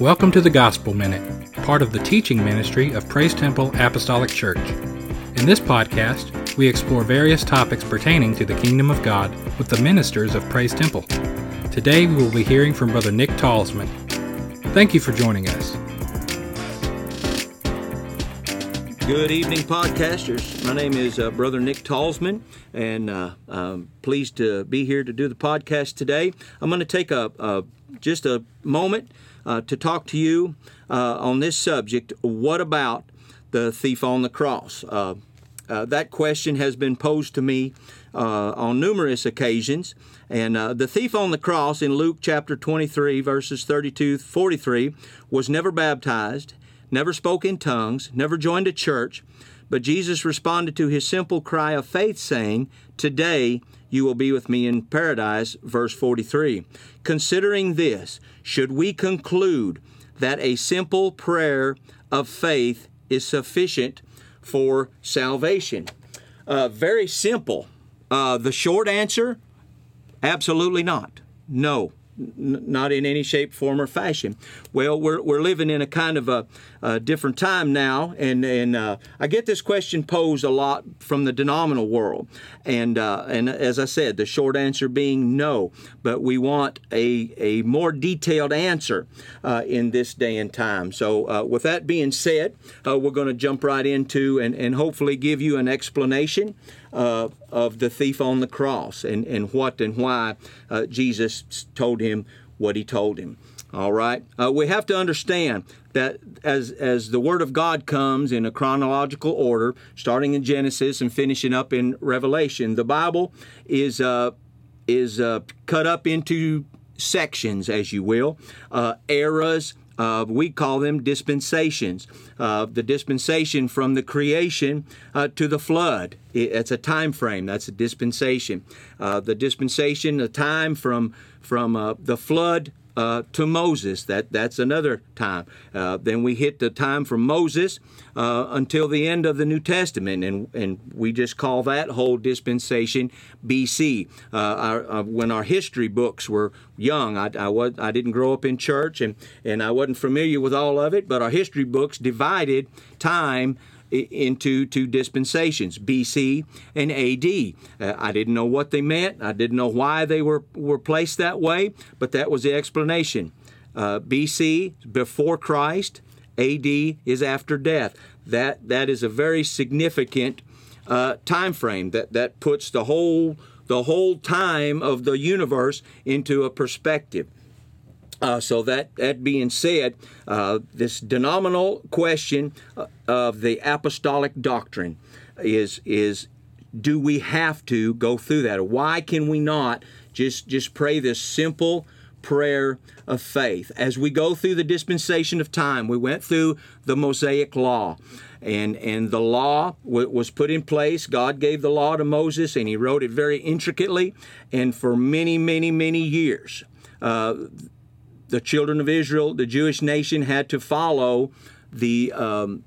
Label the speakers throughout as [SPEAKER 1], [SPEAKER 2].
[SPEAKER 1] Welcome to the Gospel Minute, part of the teaching ministry of Praise Temple Apostolic Church. In this podcast, we explore various topics pertaining to the kingdom of God with the ministers of Praise Temple. Today, we will be hearing from Brother Nick Tolzmann. Thank you for joining us.
[SPEAKER 2] Good evening, podcasters. My name is uh, Brother Nick Tolzmann, and uh, I'm pleased to be here to do the podcast today. I'm going to take a, a just a moment uh, to talk to you uh, on this subject. What about the thief on the cross? Uh, uh that question has been posed to me on numerous occasions. And the thief on the cross in Luke chapter 23, verses 32 43, was never baptized, never spoke in tongues, never joined a church. But Jesus responded to his simple cry of faith, saying, Today you will be with me in paradise, verse 43. Considering this, should we conclude that a simple prayer of faith is sufficient for salvation? Uh, very simple. Uh, the short answer absolutely not. No not in any shape, form, or fashion. Well, we're, we're living in a kind of a, a different time now, and and uh, I get this question posed a lot from the denominational world, and uh, and as I said, the short answer being no, but we want a a more detailed answer uh, in this day and time. So, uh, with that being said, uh, we're going to jump right into and and hopefully give you an explanation uh, of the thief on the cross and, and what and why uh, Jesus told him what he told him. All right. Uh, we have to understand that as as the Word of God comes in a chronological order, starting in Genesis and finishing up in Revelation, the Bible is uh, is uh, cut up into sections, as you will, uh, eras, uh, we call them dispensations. Uh, the dispensation from the creation uh, to the flood. It's a time frame. That's a dispensation. Uh, the dispensation, the time from from uh, the flood uh, to Moses. That that's another time. Uh, then we hit the time from Moses uh, until the end of the New Testament, and and we just call that whole dispensation BC. Uh, our, uh, when our history books were young, I, I was I didn't grow up in church, and and I wasn't familiar with all of it, but our history books divided time into two dispensations, BC and AD. Uh, I didn't know what they meant. I didn't know why they were, were placed that way, but that was the explanation. Uh, BC, before Christ, AD is after death. That, that is a very significant uh, time frame that, that puts the whole, the whole time of the universe into a perspective. Uh, so that that being said, uh, this denominal question uh, of the apostolic doctrine is is do we have to go through that? Why can we not just just pray this simple prayer of faith? As we go through the dispensation of time, we went through the Mosaic law. And, and the law w- was put in place. God gave the law to Moses, and he wrote it very intricately. And for many, many, many years, uh, the children of Israel, the Jewish nation, had to follow the um,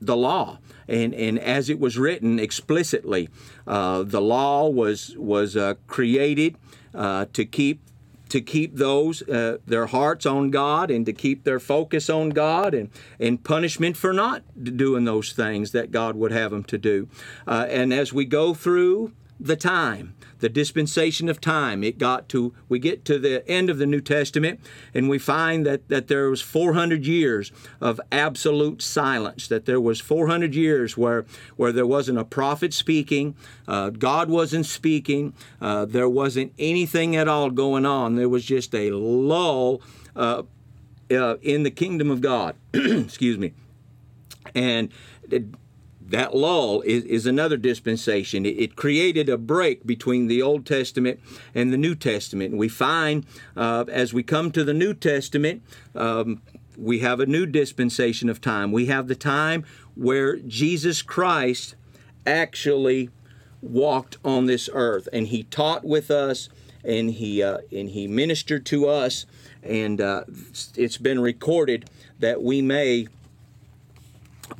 [SPEAKER 2] the law, and and as it was written explicitly, uh, the law was was uh, created uh, to keep to keep those uh, their hearts on God and to keep their focus on God and and punishment for not doing those things that God would have them to do. Uh, and as we go through the time, the dispensation of time. It got to, we get to the end of the New Testament and we find that, that there was 400 years of absolute silence, that there was 400 years where, where there wasn't a prophet speaking, uh, God wasn't speaking, uh, there wasn't anything at all going on. There was just a lull uh, uh in the kingdom of God. Excuse me. And that lull is, is another dispensation. It, it, created a break between the Old Testament and the New Testament. And we find uh, as we come to the New Testament, um, we have a new dispensation of time. We have the time where Jesus Christ actually walked on this earth and he taught with us and he uh, and he ministered to us and uh, it's been recorded that we may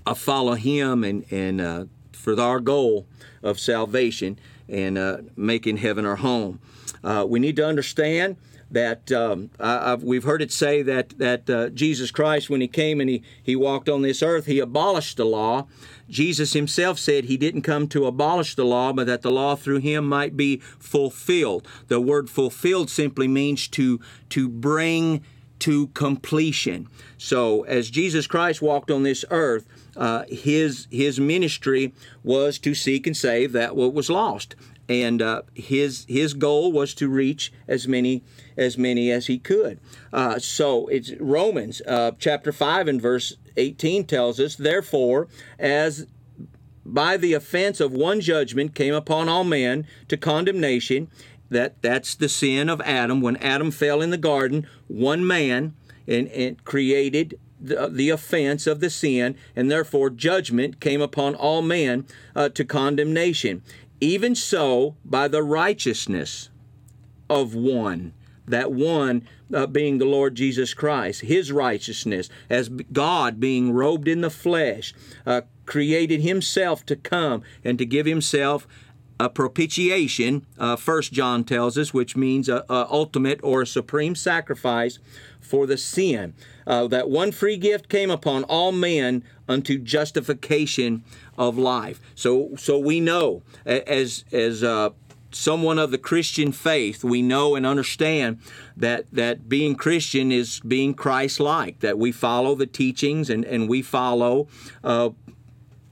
[SPEAKER 2] uh, follow Him and and uh, for our goal of salvation. and uh, making heaven our home. Uh, we need to understand that um, I, we've heard it say that that uh, Jesus Christ, when he came and he he walked on this earth, he abolished the law. Jesus himself said he didn't come to abolish the law, but that the law through him might be fulfilled. The word fulfilled simply means to to bring to completion. So as Jesus Christ walked on this earth, uh, his his ministry was to seek and save that what was lost and uh, his his goal was to reach as many as many as he could. Uh, so it's Romans uh, chapter five and verse eighteen tells us, therefore, as by the offense of one judgment came upon all men to condemnation. That that's the sin of Adam. When Adam fell in the garden, one man and, and created the, the, offense of the sin, and therefore judgment came upon all men uh, to condemnation. Even so, by the righteousness of one, that one uh, being the Lord Jesus Christ, his righteousness, as God being robed in the flesh, uh, created himself to come and to give himself propitiation, uh, First John tells us, which means a, a, ultimate or a supreme sacrifice for the sin. Uh, that one free gift came upon all men unto justification of life. So, so we know as as uh, someone of the Christian faith, we know and understand that that being Christian is being Christ-like. That we follow the teachings and and we follow.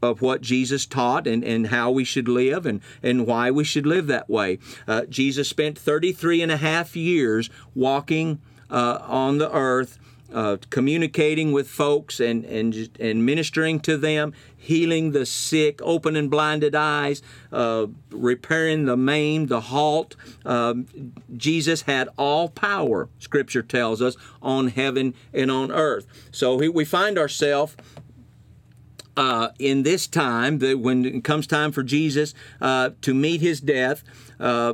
[SPEAKER 2] Of what Jesus taught and, and how we should live and, and why we should live that way. Uh, Jesus spent 33 and a half years walking uh, on the earth uh, communicating with folks and, and, and ministering to them, healing the sick, opening blinded eyes, uh, repairing the maimed, the halt. Um, Jesus had all power, Scripture tells us, on heaven and on earth. So we find ourselves uh, in this time, when it comes time for Jesus uh, to meet his death, uh,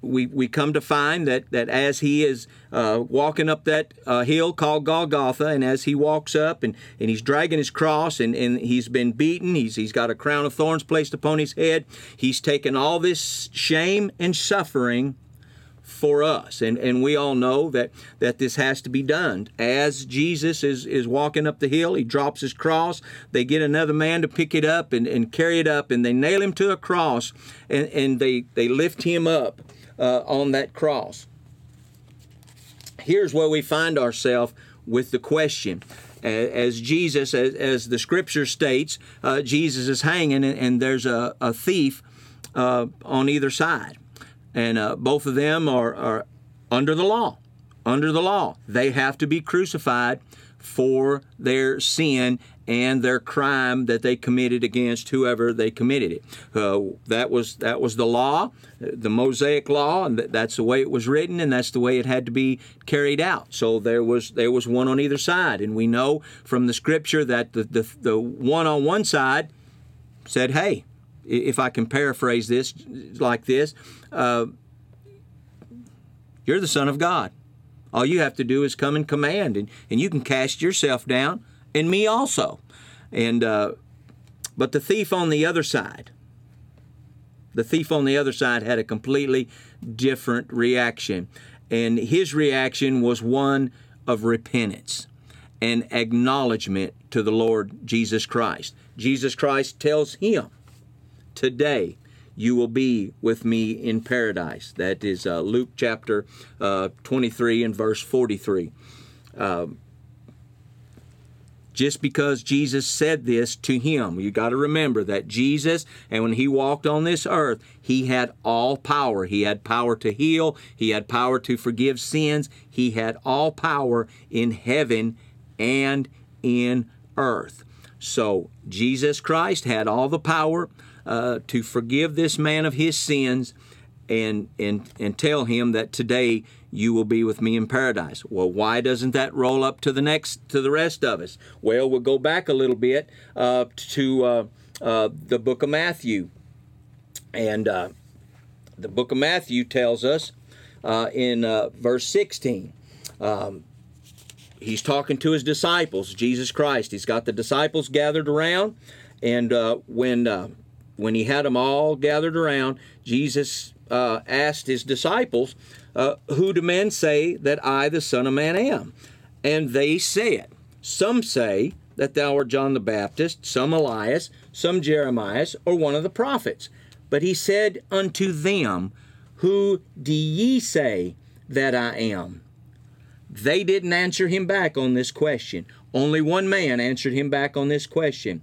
[SPEAKER 2] we, we come to find that, that as he is uh, walking up that uh, hill called Golgotha, and as he walks up and, and he's dragging his cross and, and he's been beaten, he's, he's got a crown of thorns placed upon his head, he's taken all this shame and suffering for us. And, and we all know that, that this has to be done. As Jesus is, is walking up the hill, he drops his cross. They get another man to pick it up and, and carry it up, and they nail him to a cross and, and they, they lift him up uh, on that cross. Here's where we find ourselves with the question. As Jesus, as, as the scripture states, uh, Jesus is hanging and, and there's a, a thief uh, on either side. And uh, both of them are, are under the law. Under the law. They have to be crucified for their sin and their crime that they committed against whoever they committed it. Uh, that was that was the law, the Mosaic law, and that's the way it was written, and that's the way it had to be carried out. So there was there was one on either side, and we know from the Scripture that the the, the one on one side said, "Hey, if I can paraphrase this like this, uh, you're the Son of God." All you have to do is come and command, and, and you can cast yourself down, and me also. And uh, but the thief on the other side, the thief on the other side had a completely different reaction, and his reaction was one of repentance and acknowledgement to the Lord Jesus Christ. Jesus Christ tells him, "Today you will be with me in paradise. That is uh, Luke chapter uh, 23 and verse 43. Um, just because Jesus said this to him, you got to remember that Jesus, and when he walked on this earth, he had all power. He had power to heal, he had power to forgive sins, he had all power in heaven and in earth. So Jesus Christ had all the power uh, to forgive this man of his sins and, and, and tell him that today you will be with me in paradise. Well, why doesn't that roll up to the next to the rest of us? Well, we'll go back a little bit uh, to uh, uh, the book of Matthew, and uh, the book of Matthew tells us uh, in verse 16. Um, he's talking to his disciples, Jesus Christ. He's got the disciples gathered around, and when when he had them all gathered around, Jesus uh, asked his disciples, uh, Who do men say that I, the Son of Man, am? And they said, Some say that thou art John the Baptist, some Elias, some Jeremiah, or one of the prophets. But he said unto them, Who do ye say that I am? They didn't answer him back on this question. Only one man answered him back on this question.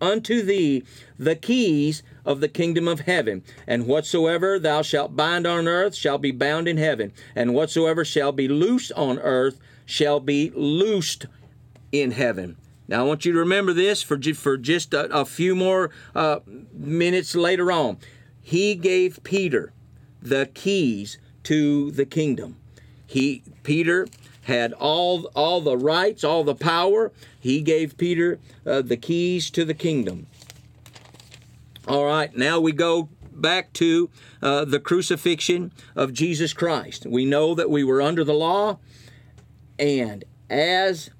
[SPEAKER 2] unto thee the keys of the kingdom of heaven. And whatsoever thou shalt bind on earth shall be bound in heaven, and whatsoever shall be loosed on earth shall be loosed in heaven. Now, I want you to remember this for, for just a, a few more uh, minutes later on. He gave Peter the keys to the kingdom. He Peter had all all the rights, all the power. He gave Peter uh, the keys to the kingdom. All right, now we go back to uh, the crucifixion of Jesus Christ. We know that we were under the law, and as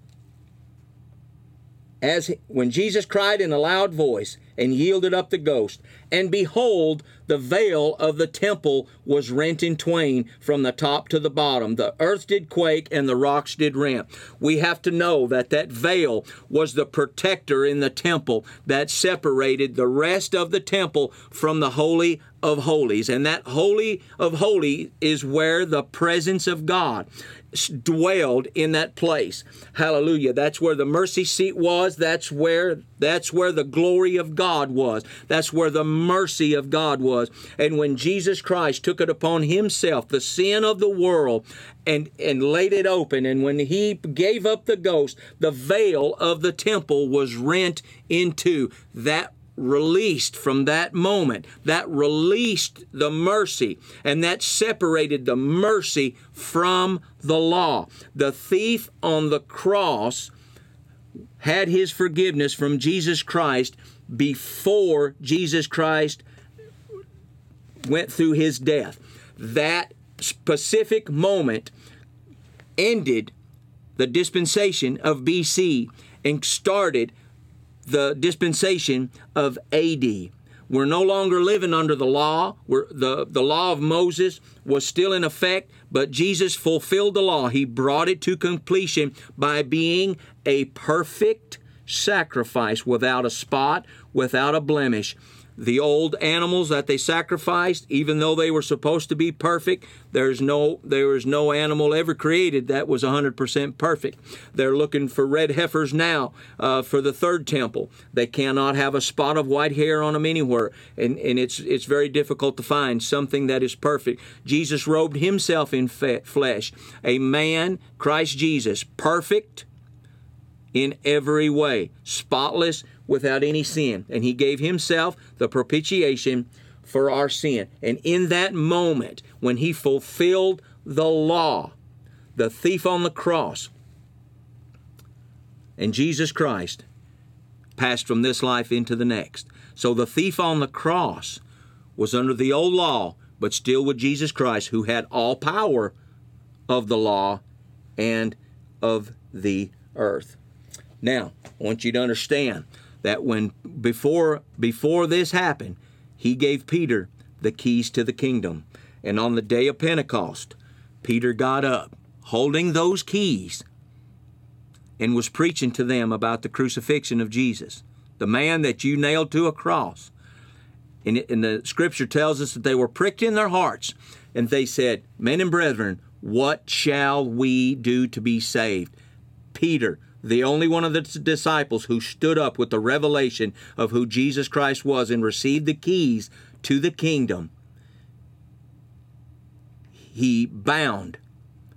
[SPEAKER 2] as when Jesus cried in a loud voice and yielded up the ghost, and behold, the veil of the temple was rent in twain from the top to the bottom. The earth did quake and the rocks did rent. We have to know that that veil was the protector in the temple that separated the rest of the temple from the holy of holies. And that holy of holies is where the presence of God dwelled in that place. Hallelujah. That's where the mercy seat was. That's where that's where the glory of God was. That's where the mercy of God was. And when Jesus Christ took it upon himself, the sin of the world, and, and laid it open, and when he gave up the ghost, the veil of the temple was rent in two. That released from that moment. That released the mercy, and that separated the mercy from the law. The thief on the cross had his forgiveness from Jesus Christ before Jesus Christ went through his death. That specific moment ended the dispensation of BC and started the dispensation of AD. We're no longer living under the law. We're, the, the law of Moses was still in effect, but Jesus fulfilled the law. He brought it to completion by being a perfect sacrifice without a spot, without a blemish the old animals that they sacrificed, even though they were supposed to be perfect, there's no there was no animal ever created that was 100% perfect. They're looking for red heifers now uh, for the third temple. They cannot have a spot of white hair on them anywhere, and, and it's it's very difficult to find something that is perfect. Jesus robed himself in flesh, a man, Christ Jesus, perfect in every way, spotless without any sin. And he gave himself the propitiation for our sin. And in that moment, when he fulfilled the law, the thief on the cross, and Jesus Christ passed from this life into the next. So the thief on the cross was under the old law, but still with Jesus Christ, who had all power of the law and of the earth. Now, I want you to understand that when before before this happened, he gave Peter the keys to the kingdom. And on the day of Pentecost, Peter got up holding those keys and was preaching to them about the crucifixion of Jesus, the man that you nailed to a cross. And, and the scripture tells us that they were pricked in their hearts and they said, Men and brethren, what shall we do to be saved? Peter the only one of the disciples who stood up with the revelation of who Jesus Christ was and received the keys to the kingdom, he bound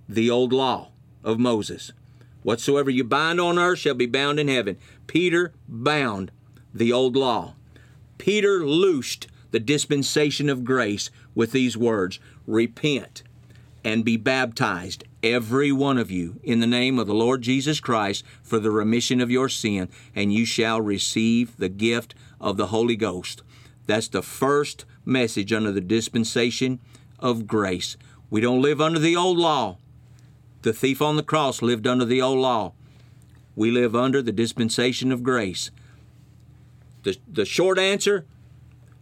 [SPEAKER 2] the old law of Moses. Whatsoever you bind on earth shall be bound in heaven. Peter bound the old law. Peter loosed the dispensation of grace with these words Repent and be baptized, every one of you, in the name of the Lord Jesus Christ for the remission of your sin, and you shall receive the gift of the Holy Ghost. That's the first message under the dispensation of grace. We don't live under the old law. The thief on the cross lived under the old law. We live under the dispensation of grace. The, the short answer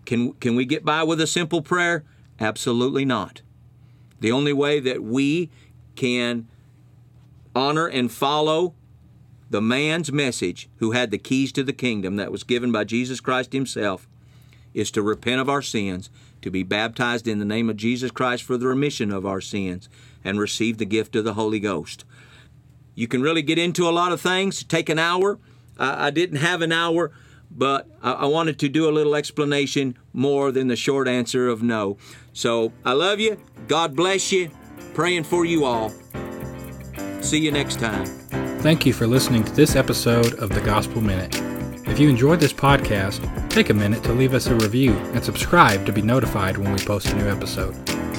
[SPEAKER 2] can, can we get by with a simple prayer? Absolutely not. The only way that we can honor and follow the man's message who had the keys to the kingdom that was given by Jesus Christ Himself is to repent of our sins, to be baptized in the name of Jesus Christ for the remission of our sins, and receive the gift of the Holy Ghost. You can really get into a lot of things, take an hour. I, didn't have an hour, but I wanted to do a little explanation more than the short answer of no. So I love you. God bless you. Praying for you all. See you next time.
[SPEAKER 1] Thank you for listening to this episode of the Gospel Minute. If you enjoyed this podcast, take a minute to leave us a review and subscribe to be notified when we post a new episode.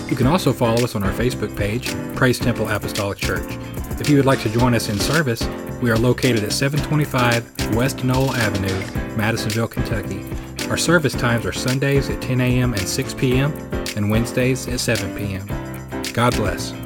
[SPEAKER 1] You can also follow us on our Facebook page, Praise Temple Apostolic Church. If you would like to join us in service, we are located at 725 West Knoll Avenue, Madisonville, Kentucky. Our service times are Sundays at 10 a.m. and 6 p.m., and Wednesdays at 7 p.m. God bless.